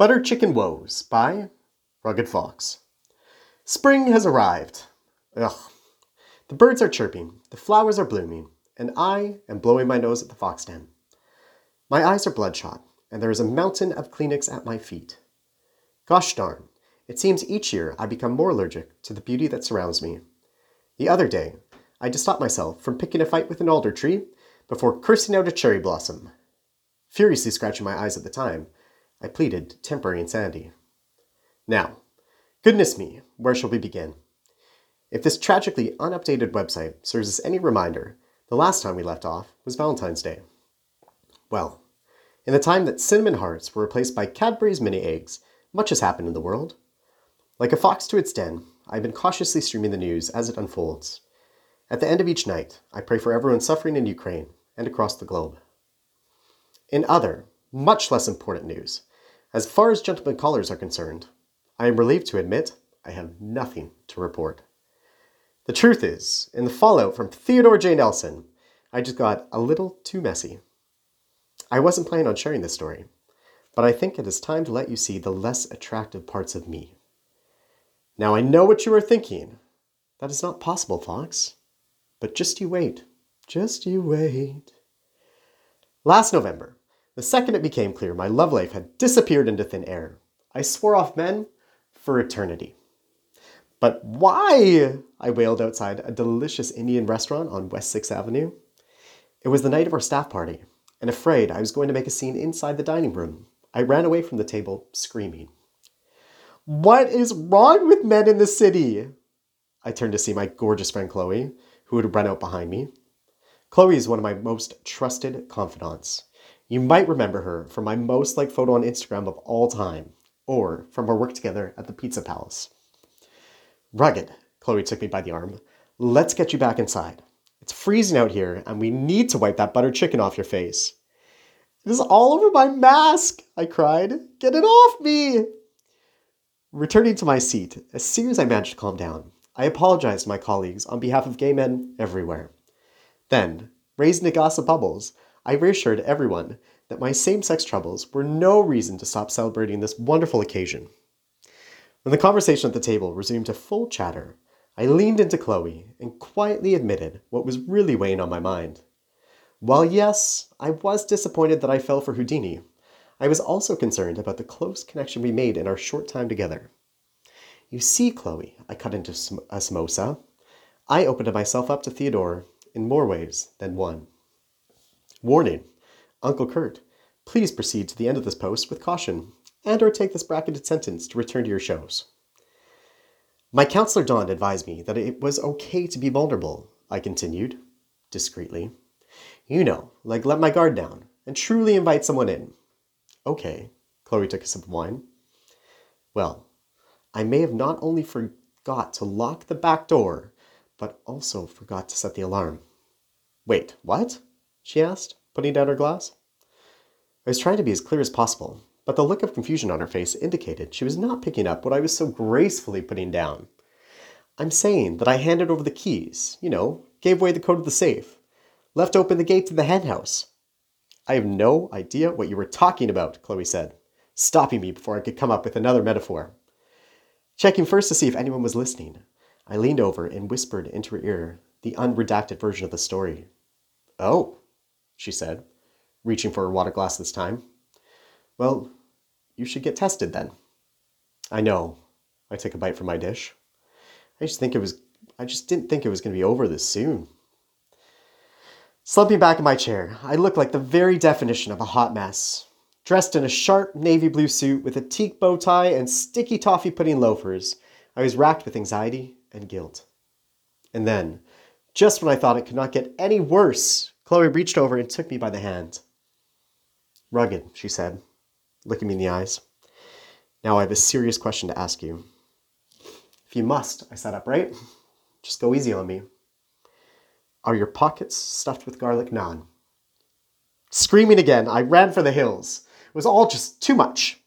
Butter Chicken Woes by Rugged Fox. Spring has arrived. Ugh. The birds are chirping, the flowers are blooming, and I am blowing my nose at the fox den. My eyes are bloodshot, and there is a mountain of Kleenex at my feet. Gosh darn, it seems each year I become more allergic to the beauty that surrounds me. The other day, I had to stop myself from picking a fight with an alder tree before cursing out a cherry blossom. Furiously scratching my eyes at the time, I pleaded temporary insanity. Now, goodness me, where shall we begin? If this tragically unupdated website serves as any reminder, the last time we left off was Valentine's Day. Well, in the time that cinnamon hearts were replaced by Cadbury's mini eggs, much has happened in the world. Like a fox to its den, I've been cautiously streaming the news as it unfolds. At the end of each night, I pray for everyone suffering in Ukraine and across the globe. In other, much less important news, as far as gentlemen callers are concerned, I am relieved to admit I have nothing to report. The truth is, in the fallout from Theodore J. Nelson, I just got a little too messy. I wasn't planning on sharing this story, but I think it is time to let you see the less attractive parts of me. Now I know what you are thinking. That is not possible, Fox. But just you wait. Just you wait. Last November, the second it became clear my love life had disappeared into thin air, I swore off men for eternity. But why? I wailed outside a delicious Indian restaurant on West 6th Avenue. It was the night of our staff party, and afraid I was going to make a scene inside the dining room, I ran away from the table screaming. What is wrong with men in the city? I turned to see my gorgeous friend Chloe, who had run out behind me. Chloe is one of my most trusted confidants. You might remember her from my most liked photo on Instagram of all time, or from our work together at the Pizza Palace. Rugged, Chloe took me by the arm. Let's get you back inside. It's freezing out here, and we need to wipe that buttered chicken off your face. It is all over my mask, I cried. Get it off me! Returning to my seat, as soon as I managed to calm down, I apologized to my colleagues on behalf of gay men everywhere. Then, raising a glass of bubbles, I reassured everyone that my same sex troubles were no reason to stop celebrating this wonderful occasion. When the conversation at the table resumed to full chatter, I leaned into Chloe and quietly admitted what was really weighing on my mind. While yes, I was disappointed that I fell for Houdini, I was also concerned about the close connection we made in our short time together. You see, Chloe, I cut into a samosa. I opened myself up to Theodore in more ways than one. Warning Uncle Kurt, please proceed to the end of this post with caution and or take this bracketed sentence to return to your shows. My counselor Don advised me that it was okay to be vulnerable, I continued, discreetly. You know, like let my guard down and truly invite someone in. Okay, Chloe took a sip of wine. Well, I may have not only forgot to lock the back door, but also forgot to set the alarm. Wait, what? She asked, putting down her glass. I was trying to be as clear as possible, but the look of confusion on her face indicated she was not picking up what I was so gracefully putting down. I'm saying that I handed over the keys, you know, gave away the code of the safe, left open the gate to the henhouse. I have no idea what you were talking about, Chloe said, stopping me before I could come up with another metaphor. Checking first to see if anyone was listening, I leaned over and whispered into her ear the unredacted version of the story. Oh, she said, reaching for her water glass this time. Well, you should get tested then. I know. I took a bite from my dish. I just think it was I just didn't think it was going to be over this soon. Slumping back in my chair, I looked like the very definition of a hot mess. Dressed in a sharp navy blue suit with a teak bow tie and sticky toffee pudding loafers, I was racked with anxiety and guilt. And then, just when I thought it could not get any worse, Chloe reached over and took me by the hand. Rugged, she said, looking me in the eyes. Now I have a serious question to ask you. If you must, I sat upright. Just go easy on me. Are your pockets stuffed with garlic naan? Screaming again, I ran for the hills. It was all just too much.